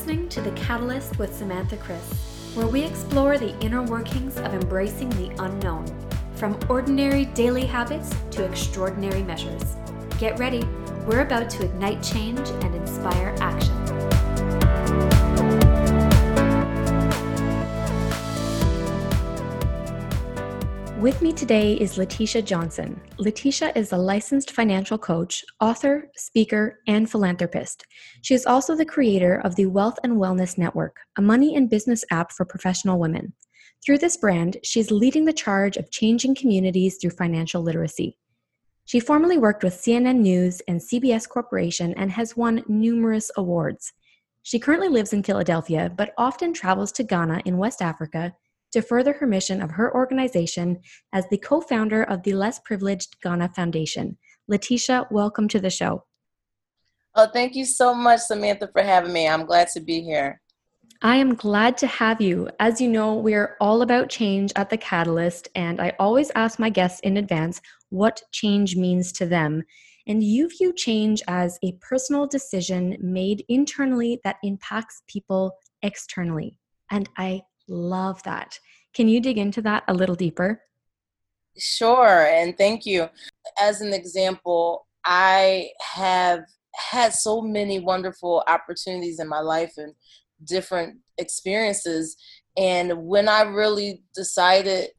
Listening to The Catalyst with Samantha Chris, where we explore the inner workings of embracing the unknown, from ordinary daily habits to extraordinary measures. Get ready, we're about to ignite change and inspire action. With me today is Lateisha Johnson. Lateisha is a licensed financial coach, author, speaker, and philanthropist. She is also the creator of the Wealth and Wellness Network, a money and business app for professional women. Through this brand, she is leading the charge of changing communities through financial literacy. She formerly worked with CNN News and CBS Corporation and has won numerous awards. She currently lives in Philadelphia, but often travels to Ghana in West Africa to further her mission of her organization as the co founder of the Less Privileged Ghana Foundation. Lateisha, welcome to the show. Oh, thank you so much, Samantha, for having me. I'm glad to be here. I am glad to have you. As you know, we're all about change at the Catalyst, and I always ask my guests in advance what change means to them. And you view change as a personal decision made internally that impacts people externally. And I love that. Can you dig into that a little deeper? Sure, and thank you. As an example, I have had so many wonderful opportunities in my life and different experiences. And when I really decided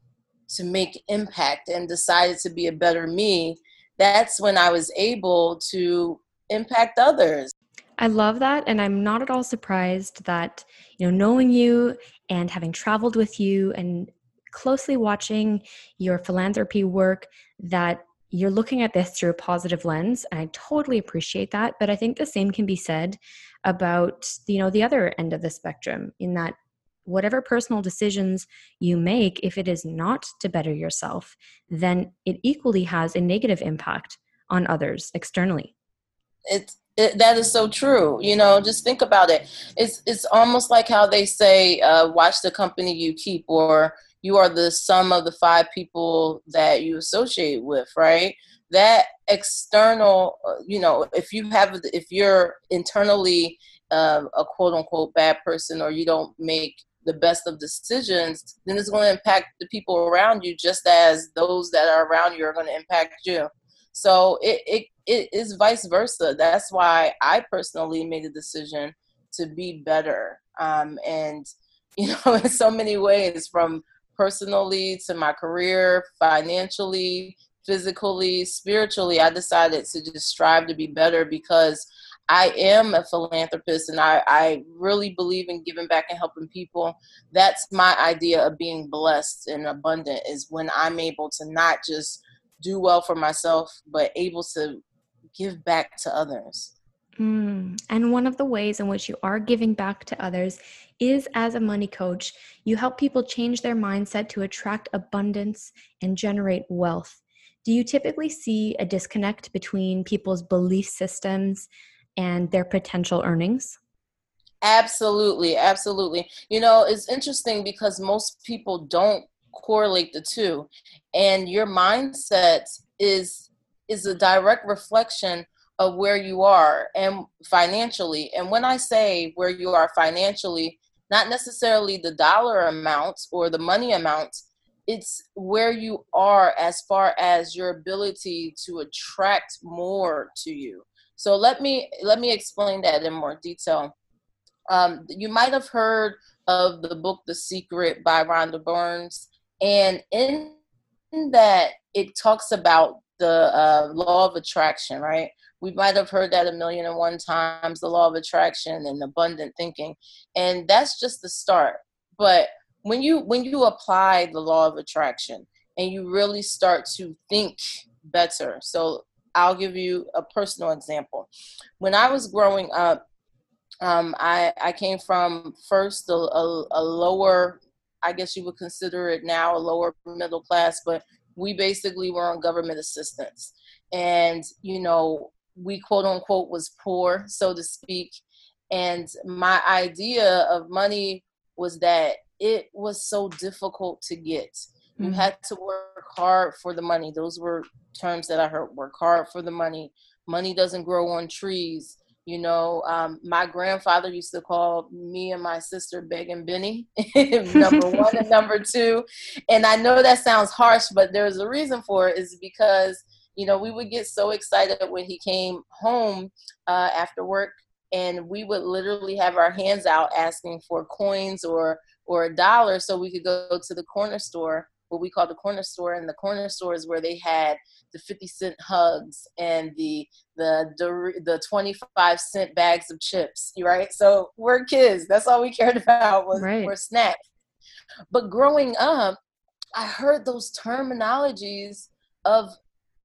to make impact and decided to be a better me, that's when I was able to impact others. I love that. And I'm not at all surprised that, you know, knowing you and having traveled with you and closely watching your philanthropy work, that you're looking at this through a positive lens. And I totally appreciate that. But I think the same can be said about, you know, the other end of the spectrum in that whatever personal decisions you make, if it is not to better yourself, then it equally has a negative impact on others externally. It's it, that is so true. You know, just think about it. It's it's almost like how they say, uh, "Watch the company you keep," or "You are the sum of the five people that you associate with." Right? That external, uh, you know, if you have, if you're internally uh, a quote unquote bad person, or you don't make the best of decisions, then it's going to impact the people around you just as those that are around you are going to impact you. So it, it it is vice versa. That's why I personally made a decision to be better. Um, and, you know, in so many ways, from personally to my career, financially, physically, spiritually, I decided to just strive to be better because I am a philanthropist and I, I really believe in giving back and helping people. That's my idea of being blessed and abundant is when I'm able to not just do well for myself, but able to give back to others. Mm. And one of the ways in which you are giving back to others is as a money coach. You help people change their mindset to attract abundance and generate wealth. Do you typically see a disconnect between people's belief systems and their potential earnings? Absolutely, absolutely. You know, it's interesting because most people don't correlate the two. And your mindset is is a direct reflection of where you are and financially. And when I say where you are financially, not necessarily the dollar amount or the money amount, it's where you are as far as your ability to attract more to you. So let me let me explain that in more detail. Um, you might have heard of the book The Secret by Rhonda Burns, and in that it talks about the uh, law of attraction, right? We might have heard that a million and one times the law of attraction and abundant thinking. And that's just the start. But when you when you apply the law of attraction and you really start to think better. So I'll give you a personal example. When I was growing up, um, I, I came from first a, a, a, lower, I guess you would consider it now a lower middle class, but we basically were on government assistance. And, you know, we quote unquote was poor, so to speak. And my idea of money was that it was so difficult to get. Mm-hmm. You had to work hard for the money. Those were terms that I heard work hard for the money. Money doesn't grow on trees. You know, um, my grandfather used to call me and my sister Big and Benny, number one and number two. And I know that sounds harsh, but there's a reason for it, is because, you know, we would get so excited when he came home uh, after work and we would literally have our hands out asking for coins or or a dollar so we could go to the corner store what we call the corner store and the corner store is where they had the 50 cent hugs and the the the, the 25 cent bags of chips right? So we're kids. That's all we cared about was right. were snacks. But growing up i heard those terminologies of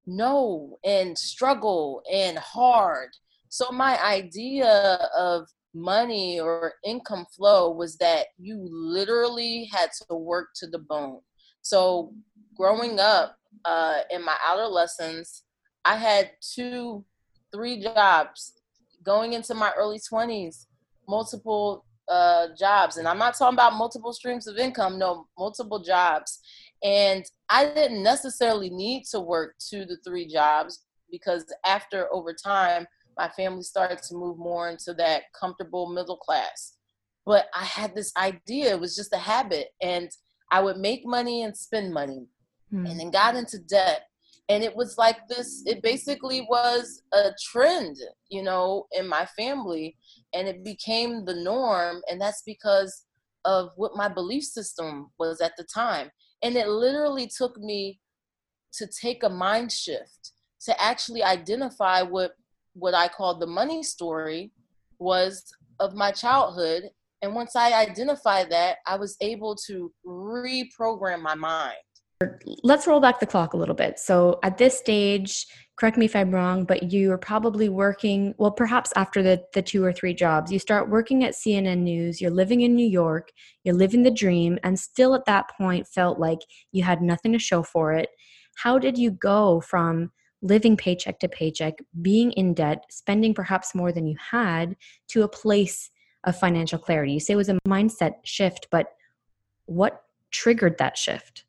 no and struggle and hard. So my idea of money or income flow was that you literally had to work to the bone so growing up uh, in my adolescence, I had two, three jobs going into my early 20s, multiple uh, jobs. And I'm not talking about multiple streams of income, no, multiple jobs. And I didn't necessarily need to work two to three jobs because after over time, my family started to move more into that comfortable middle class. But I had this idea, it was just a habit. And I would make money and spend money mm. and then got into debt. And it was like this, it basically was a trend, you know, in my family. And it became the norm. And that's because of what my belief system was at the time. And it literally took me to take a mind shift to actually identify what what I called the money story was of my childhood and once I identified that, I was able to reprogram my mind. Let's roll back the clock a little bit. So at this stage, correct me if I'm wrong, but you were probably working, well, perhaps after the, the two or three jobs, you start working at CNN News, you're living in New York, you're living the dream, and still at that point felt like you had nothing to show for it. How did you go from living paycheck to paycheck, being in debt, spending perhaps more than you had, to a place of financial clarity. You say it was a mindset shift, but what triggered that shift?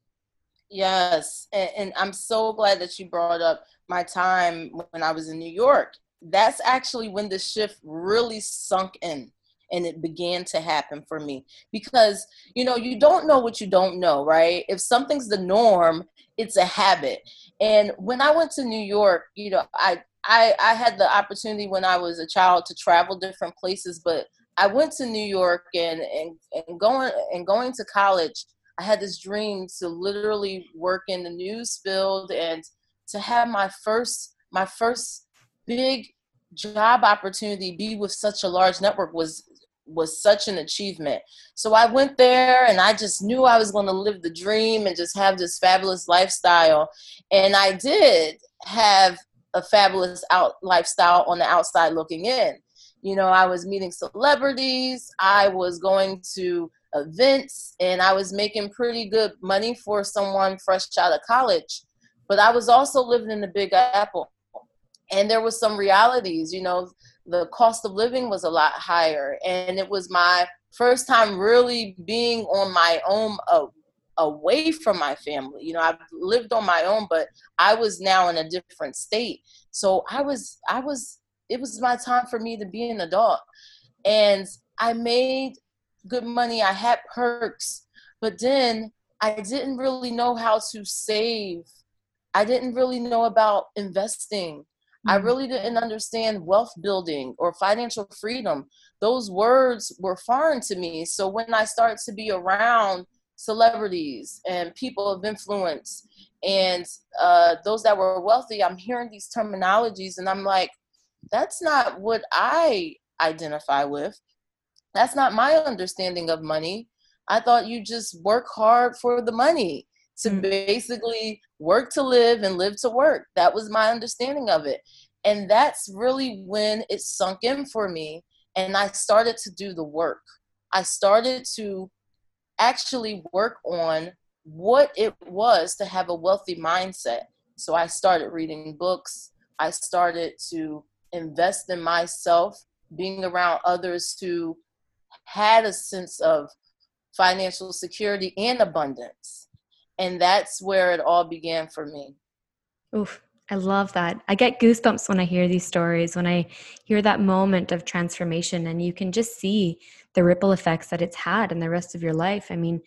Yes, and, and, I'm so glad that you brought up my time when I was in New York. That's actually when the shift really sunk in and it began to happen for me because you know you don't know what you don't know right if something's the norm it's a habit and when i went to new york you know i i, I had the opportunity when i was a child to travel different places but I went to New York and, and, and going and going to college. I had this dream to literally work in the news field and to have my first my first big job opportunity be with such a large network was was such an achievement. So I went there and I just knew I was going to live the dream and just have this fabulous lifestyle. And I did have a fabulous out lifestyle on the outside looking in. You know, I was meeting celebrities, I was going to events, and I was making pretty good money for someone fresh out of college. But I was also living in the Big Apple. And there was some realities, you know, the cost of living was a lot higher. And it was my first time really being on my own uh, away from my family. You know, I've lived on my own, but I was now in a different state. So I was I was it was my time for me to be an adult. And I made good money, I had perks, but then I didn't really know how to save. I didn't really know about investing. Mm-hmm. I really didn't understand wealth building or financial freedom. Those words were foreign to me. So when I started to be around celebrities and people of influence and uh, those that were wealthy, I'm hearing these terminologies and I'm like, that's not what I identify with. That's not my understanding of money. I thought you just work hard for the money to mm. basically work to live and live to work. That was my understanding of it. And that's really when it sunk in for me. And I started to do the work. I started to actually work on what it was to have a wealthy mindset. So I started reading books. I started to invest in myself, being around others who had a sense of financial security and abundance. And that's where it all began for me. Oof. I love that. I get goosebumps when I hear these stories, when I hear that moment of transformation, and you can just see the ripple effects that it's had in the rest of your life. I mean,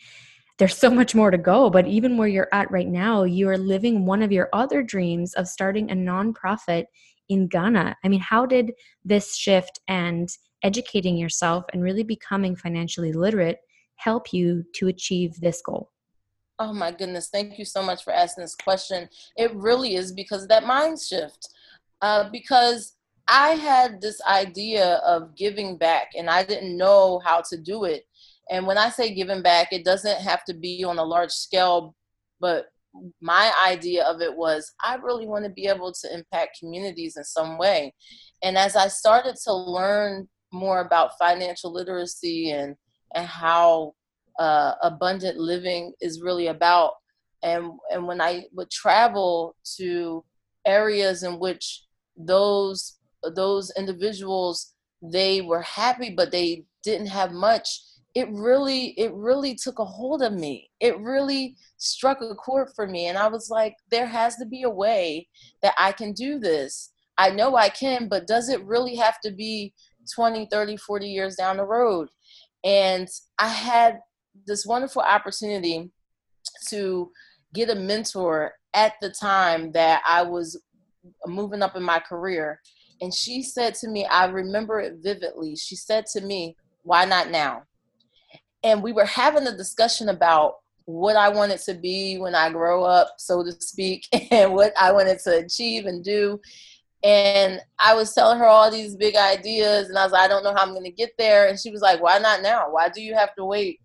there's so much more to go, but even where you're at right now, you are living one of your other dreams of starting a nonprofit in Ghana. I mean, how did this shift and educating yourself and really becoming financially literate help you to achieve this goal? Oh my goodness, thank you so much for asking this question. It really is because of that mind shift. Uh, because I had this idea of giving back and I didn't know how to do it. And when I say giving back, it doesn't have to be on a large scale, but my idea of it was I really want to be able to impact communities in some way. And as I started to learn more about financial literacy and and how uh, abundant living is really about, and and when I would travel to areas in which those those individuals they were happy but they didn't have much it really it really took a hold of me. It really struck a chord for me and i was like there has to be a way that i can do this. I know i can but does it really have to be 20 30 40 years down the road? And i had this wonderful opportunity to get a mentor at the time that i was moving up in my career and she said to me i remember it vividly. She said to me why not now and we were having a discussion about what I wanted to be when I grow up, so to speak, and what I wanted to achieve and do. And I was telling her all these big ideas, and I was like, I don't know how I'm going to get there. And she was like, Why not now? Why do you have to wait?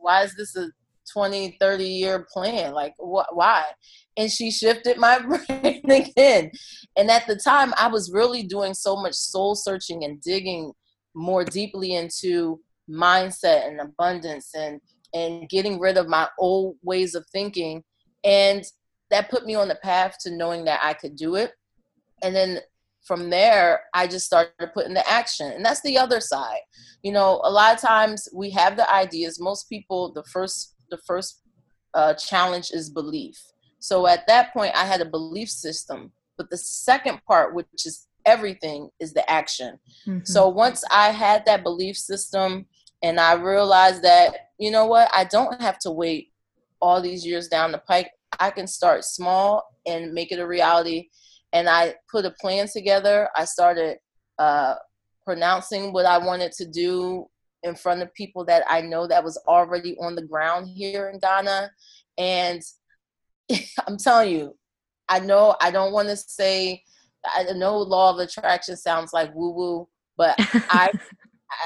Why is this a 20, 30 year plan? Like, wh- why? And she shifted my brain again. And at the time, I was really doing so much soul searching and digging more deeply into mindset and abundance and and getting rid of my old ways of thinking. And that put me on the path to knowing that I could do it. And then from there I just started putting the action. And that's the other side. You know a lot of times we have the ideas. Most people the first the first uh, challenge is belief. So at that point I had a belief system. But the second part which is everything is the action. Mm-hmm. So once I had that belief system and I realized that, you know what, I don't have to wait all these years down the pike. I can start small and make it a reality. And I put a plan together. I started uh, pronouncing what I wanted to do in front of people that I know that was already on the ground here in Ghana. And I'm telling you, I know I don't want to say I know law of attraction sounds like woo woo, but I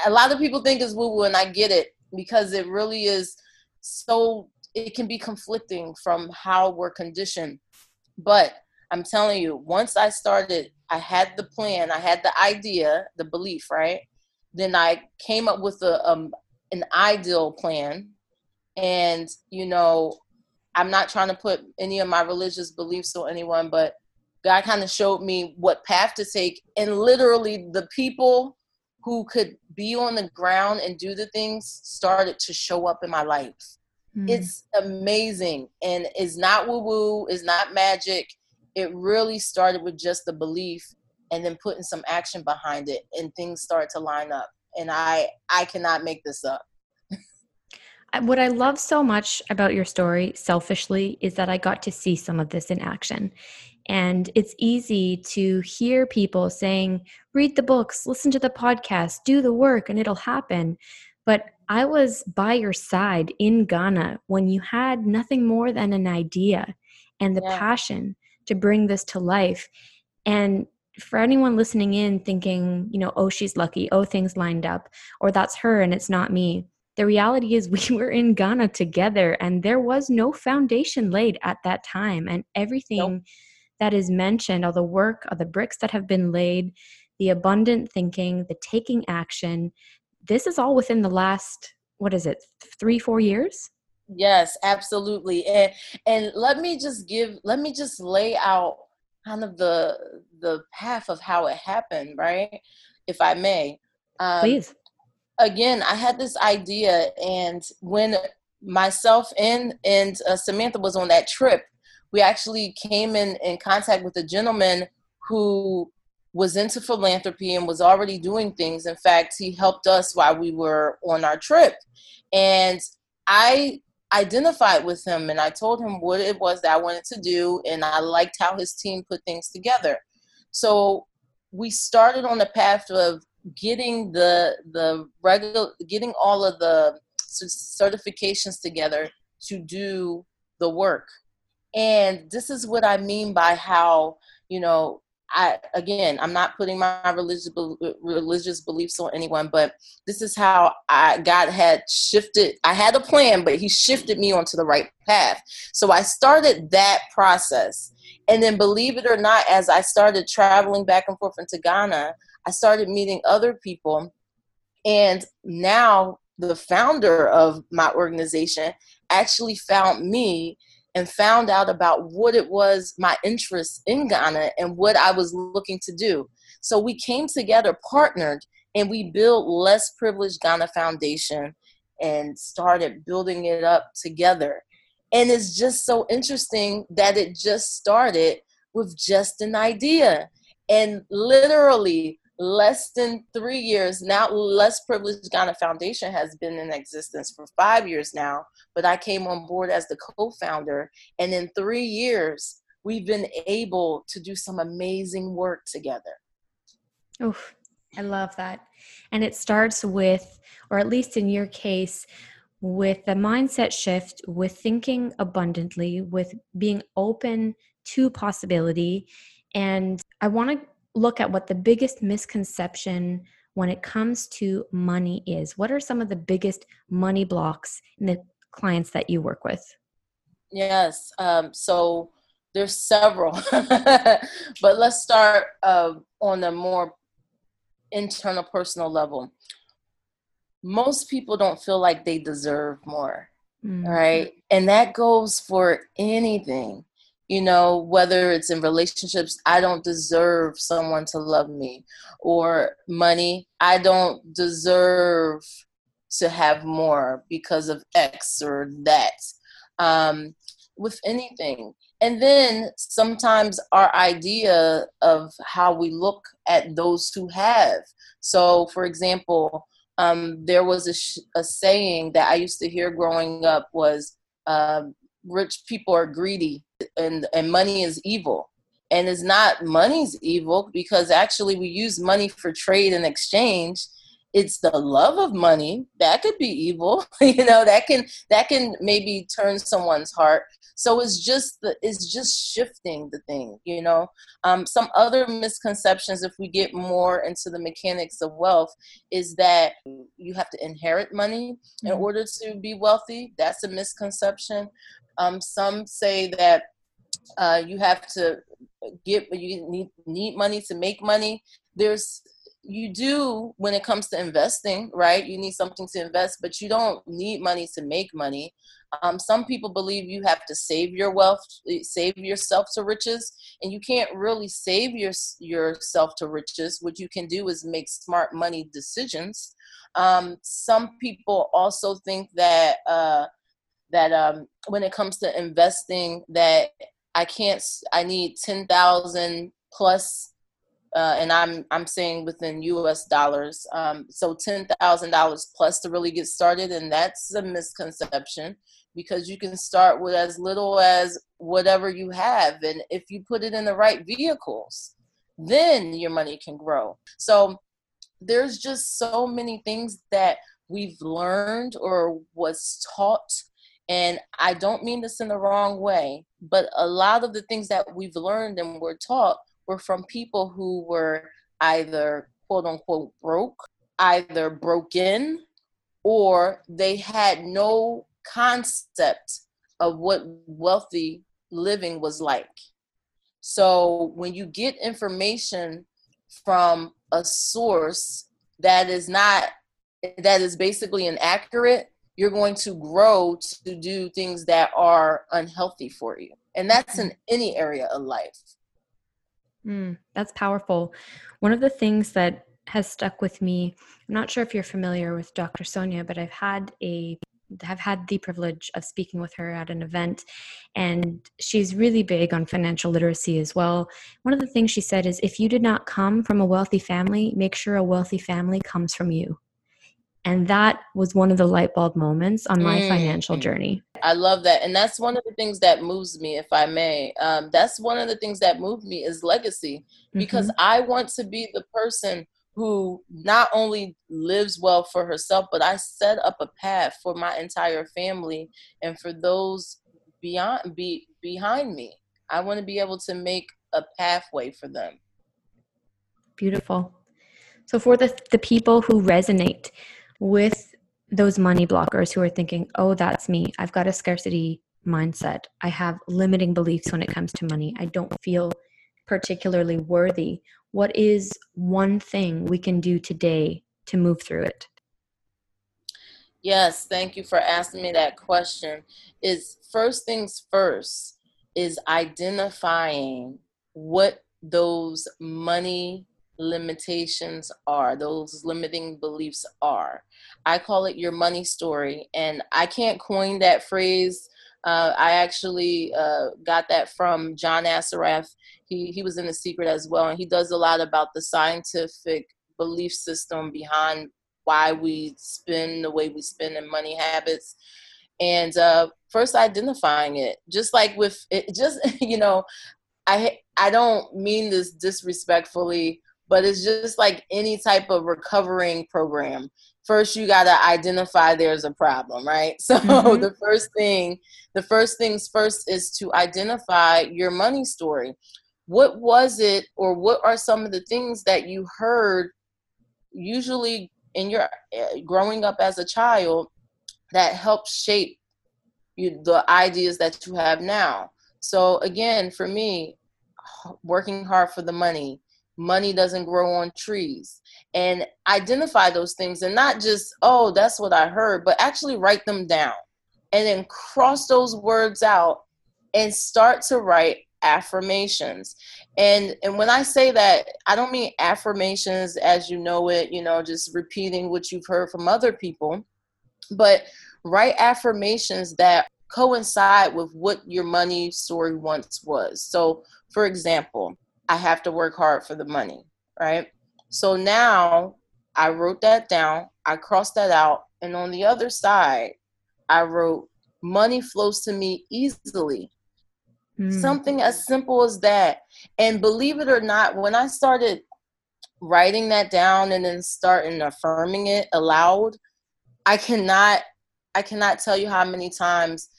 a lot of people think it's woo woo, and I get it because it really is so. It can be conflicting from how we're conditioned, but I'm telling you, once I started, I had the plan, I had the idea, the belief, right? Then I came up with a um, an ideal plan, and you know, I'm not trying to put any of my religious beliefs on anyone, but God kind of showed me what path to take, and literally the people who could be on the ground and do the things started to show up in my life. Mm. It's amazing and it's not woo woo, it's not magic. It really started with just the belief and then putting some action behind it and things start to line up. And I I cannot make this up. what I love so much about your story, selfishly, is that I got to see some of this in action. And it's easy to hear people saying, read the books, listen to the podcast, do the work, and it'll happen. But I was by your side in Ghana when you had nothing more than an idea and the yeah. passion to bring this to life. And for anyone listening in thinking, you know, oh, she's lucky, oh, things lined up, or that's her and it's not me. The reality is, we were in Ghana together and there was no foundation laid at that time. And everything nope that is mentioned, all the work, all the bricks that have been laid, the abundant thinking, the taking action, this is all within the last, what is it, three, four years? Yes, absolutely. And and let me just give let me just lay out kind of the the path of how it happened, right? If I may. Um, Please. Again, I had this idea, and when myself and and uh, Samantha was on that trip, we actually came in, in contact with a gentleman who was into philanthropy and was already doing things. In fact, he helped us while we were on our trip. And I identified with him and I told him what it was that I wanted to do. And I liked how his team put things together. So we started on the path of getting the the regular getting all of the certifications together to do the work and this is what i mean by how you know I again, I'm not putting my religious religious beliefs on anyone, but this is how I God had shifted. I had a plan, but He shifted me onto the right path. So I started that process, and then believe it or not, as I started traveling back and forth into Ghana, I started meeting other people, and now the founder of my organization actually found me and found out about what it was my interest in Ghana and what I was looking to do. So we came together, partnered, and we built Less Privileged Ghana Foundation and started building it up together. And it's just so interesting that it just started with just an idea. And literally, less than three years. Now less privileged ghana foundation has been in existence for five years now but i came on board as the co-founder. And in three years we've been able to do some amazing work together. Oh i love that. And it starts with or at least in your case with the mindset shift with thinking abundantly with being open to possibility. And i want to look at what the biggest misconception when it comes to money is. What are some of the biggest money blocks in the clients that you work with? Yes. Um, so there's several, but let's start uh, on a more internal, personal level. Most people don't feel like they deserve more, mm-hmm. right? And that goes for anything you know whether it's in relationships i don't deserve someone to love me. Or money i don't deserve to have more because of x or that. Um, with anything. And then sometimes our idea of how we look at those who have. So for example um, there was a, sh- a, saying that i used to hear growing up was uh, rich people are greedy and and money is evil. And it's not money's evil because actually we use money for trade and exchange. It's the love of money. That could be evil. You know that can that can maybe turn someone's heart. So it's just the it's just shifting the thing you know? Um, some other misconceptions if we get more into the mechanics of wealth is that you have to inherit money in mm-hmm. order to be wealthy. That's a misconception um, some say that uh, you have to get you need need money to make money. There's you do when it comes to investing, right? You need something to invest, but you don't need money to make money. Um, some people believe you have to save your wealth, save yourself to riches, and you can't really save your, yourself to riches. What you can do is make smart money decisions. Um, some people also think that uh, that um, when it comes to investing that I can't I need 10,000 plus uh, and I'm I'm saying within US dollars. Um, so $10,000 plus to really get started and that's a misconception because you can start with as little as whatever you have and if you put it in the right vehicles then your money can grow. So there's just so many things that we've learned or was taught and I don't mean this in the wrong way, but a lot of the things that we've learned and were taught were from people who were either quote unquote broke, either broken, or they had no concept of what wealthy living was like. So when you get information from a source that is not that is basically inaccurate you're going to grow to do things that are unhealthy for you. And that's in any area of life. Mm, that's powerful. One of the things that has stuck with me, I'm not sure if you're familiar with Dr. Sonia, but I've had a have had the privilege of speaking with her at an event, and she's really big on financial literacy as well. One of the things she said is if you did not come from a wealthy family, make sure a wealthy family comes from you. And that was one of the light bulb moments on my mm. financial journey. I love that. And that's one of the things that moves me, if I may. Um, that's one of the things that moved me is legacy because mm-hmm. I want to be the person who not only lives well for herself, but I set up a path for my entire family and for those beyond be behind me. I want to be able to make a pathway for them. Beautiful. So for the the people who resonate with those money blockers who are thinking, "Oh, that's me. I've got a scarcity mindset. I have limiting beliefs when it comes to money. I don't feel particularly worthy what is one thing we can do today to move through it? Yes, thank you for asking me that question. Is first things first is identifying what those money limitations are, those limiting beliefs are. I call it your money story, and I can't coin that phrase. Uh, I actually uh, got that from John Assaraf he he was in the secret as well and he does a lot about the scientific belief system behind why we spend the way we spend and money habits and uh, first identifying it just like with it just you know i i don't mean this disrespectfully but it's just like any type of recovering program. First you got to identify there's a problem right? So mm-hmm. the first thing the first things first is to identify your money story. What was it or what are some of the things that you heard usually in your uh, growing up as a child that helped shape you, the ideas that you have now? So again for me working hard for the money money doesn't grow on trees. And identify those things and not just oh that's what i heard but actually write them down. And then cross those words out and start to write affirmations. And and when i say that i don't mean affirmations as you know it you know just repeating what you've heard from other people but write affirmations that coincide with what your money story once was. So for example i have to work hard for the money right so now i wrote that down i crossed that out and on the other side i wrote money flows to me easily Mm. Something as simple as that. And believe it or not, when I started writing that down and then starting affirming it aloud, I cannot I cannot tell you how many times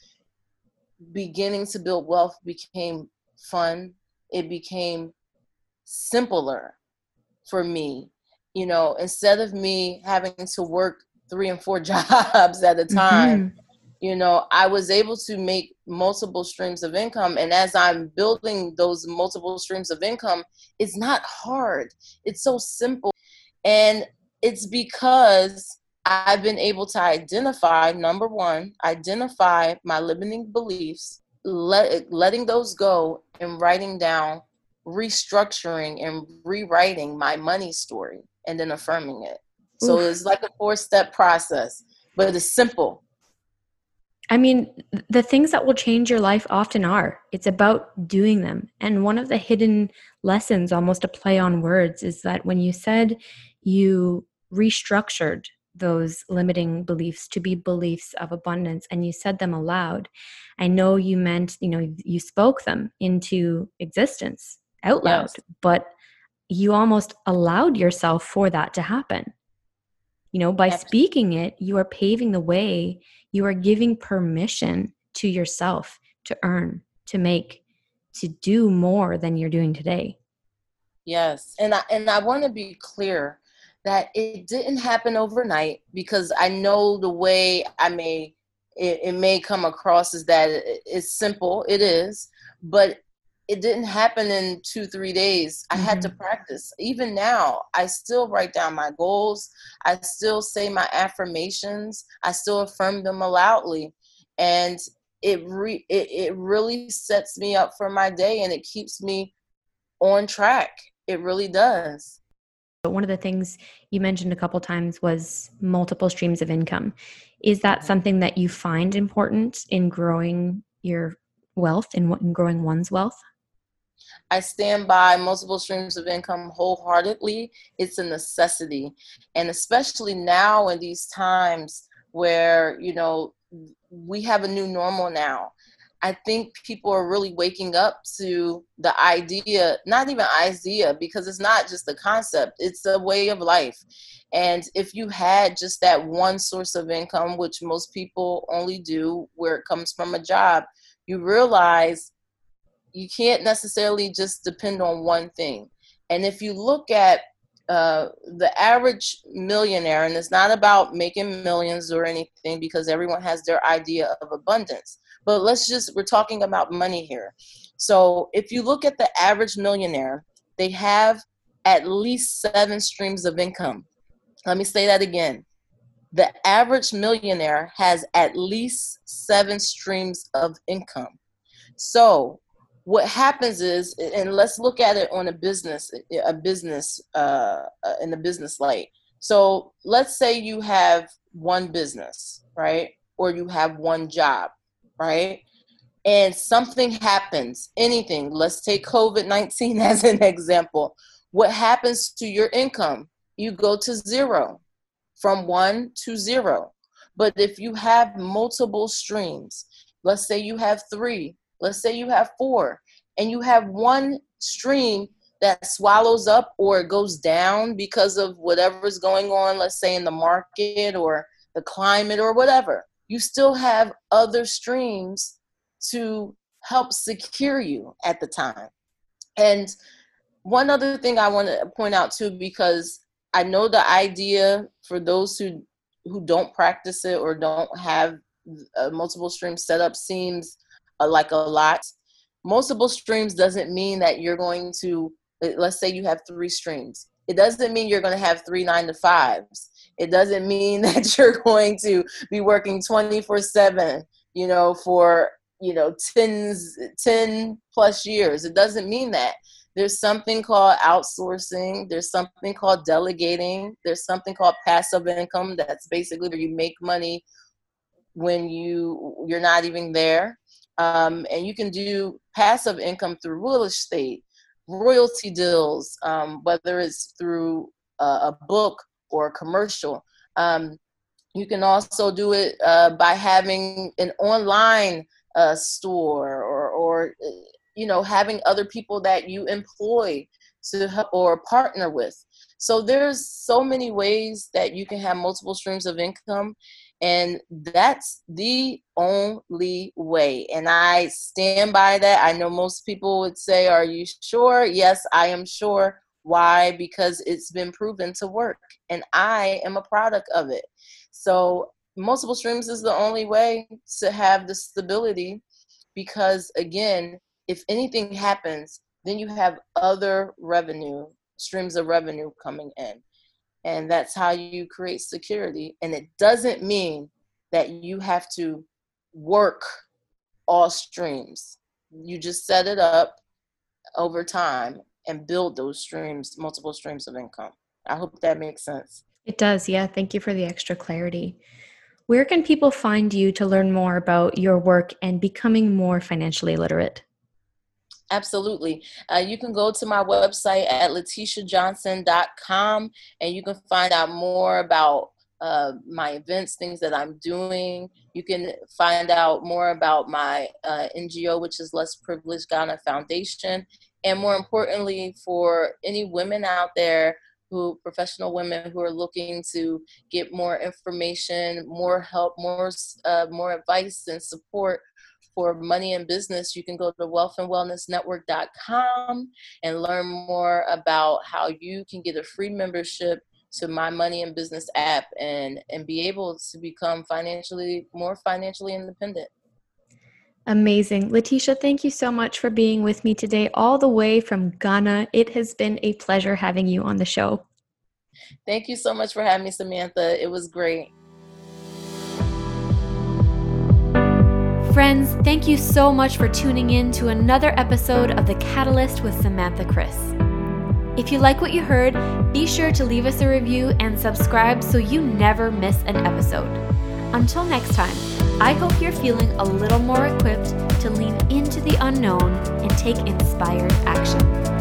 beginning to build wealth became fun. It became simpler for me. You know, instead of me having to work three and four jobs at a time, mm-hmm you know i was able to make multiple streams of income. And as i'm building those multiple streams of income it's not hard. It's so simple. And it's because i've been able to identify number one identify my limiting beliefs let, letting those go and writing down restructuring and rewriting my money story and then affirming it so it's like a four step process but it's simple I mean, the things that will change your life often are. It's about doing them. And one of the hidden lessons, almost a play on words, is that when you said you restructured those limiting beliefs to be beliefs of abundance and you said them aloud, I know you meant, you know, you spoke them into existence out loud, yes. but you almost allowed yourself for that to happen. You know, by speaking it, you are paving the way you are giving permission to yourself to earn, to make, to do more than you're doing today. Yes. And I and I want to be clear that it didn't happen overnight because I know the way I may it, it may come across as that it's simple. It is, but it didn't happen in two three days. I mm-hmm. had to mm-hmm. practice. Even now i still write down my goals. I still say my affirmations. I still affirm them loudly. And it re- it, it really sets me up for my day and it keeps me on track. It really does. But one of the things you mentioned a couple times was multiple streams of income. Is that something that you find important in growing your wealth and in growing one's wealth? I stand by multiple streams of income wholeheartedly. It's a necessity. And especially now in these times where, you know, we have a new normal now. I think people are really waking up to the idea, not even idea, because it's not just a concept, it's a way of life. And if you had just that one source of income, which most people only do where it comes from a job, you realize you can't necessarily just depend on one thing. And if you look at uh, the average millionaire, and it's not about making millions or anything because everyone has their idea of abundance, but let's just, we're talking about money here. So if you look at the average millionaire, they have at least seven streams of income. Let me say that again. The average millionaire has at least seven streams of income. So what happens is and let's look at it on a business a business uh, in the business light. So let's say you have one business right? Or you have one job right? And something happens anything. Let's take covid-19 as an example. What happens to your income? You go to zero from one to zero. But if you have multiple streams let's say you have three let's say you have four and you have one stream that swallows up or goes down because of whatever's going on, let's say in the market or the climate or whatever, you still have other streams to help secure you at the time. And one other thing I want to point out too, because I know the idea for those who who don't practice it or don't have a multiple stream setup seems uh, Uh, like a lot. Multiple streams doesn't mean that you're going to let's say you have three streams. It doesn't mean you're going to have three nine to fives. It doesn't mean that you're going to be working 24 7 you know for you know tens 10 plus years. It doesn't mean that. There's something called outsourcing. There's something called delegating. There's something called passive income. That's basically where you make money when you you're not even there um, and you can do passive income through real estate, royalty deals, um, whether it's through a, a, book or a commercial. Um, you can also do it uh, by having an online uh, store or, or, you know, having other people that you employ to help or partner with. So there's so many ways that you can have multiple streams of income and that's the only way. And I stand by that. I know most people would say, Are you sure? Yes, I am sure. Why? Because it's been proven to work. And I am a product of it. So, multiple streams is the only way to have the stability because, again, if anything happens, then you have other revenue, streams of revenue coming in and that's how you create security. And it doesn't mean that you have to work all streams. You just set it up over time and build those streams multiple streams of income. I hope that makes sense. It does. Yeah thank you for the extra clarity. Where can people find you to learn more about your work and becoming more financially literate Absolutely. Uh, you can go to my website at lateishajohnson.com and you can find out more about uh, my events, things that I'm doing. You can find out more about my uh, NGO, which is Less Privileged Ghana Foundation. And more importantly, for any women out there who, professional women who are looking to get more information, more help, more, uh, more advice and support for money and business, you can go to wealthandwellnessnetwork.com and learn more about how you can get a free membership to my money and business app and and be able to become financially more financially independent. Amazing. Lateisha, thank you so much for being with me today, all the way from Ghana. It has been a pleasure having you on the show. Thank you so much for having me, Samantha. It was great. Friends, thank you so much for tuning in to another episode of The Catalyst with Samantha Chris. If you like what you heard, be sure to leave us a review and subscribe so you never miss an episode. Until next time, I hope you're feeling a little more equipped to lean into the unknown and take inspired action.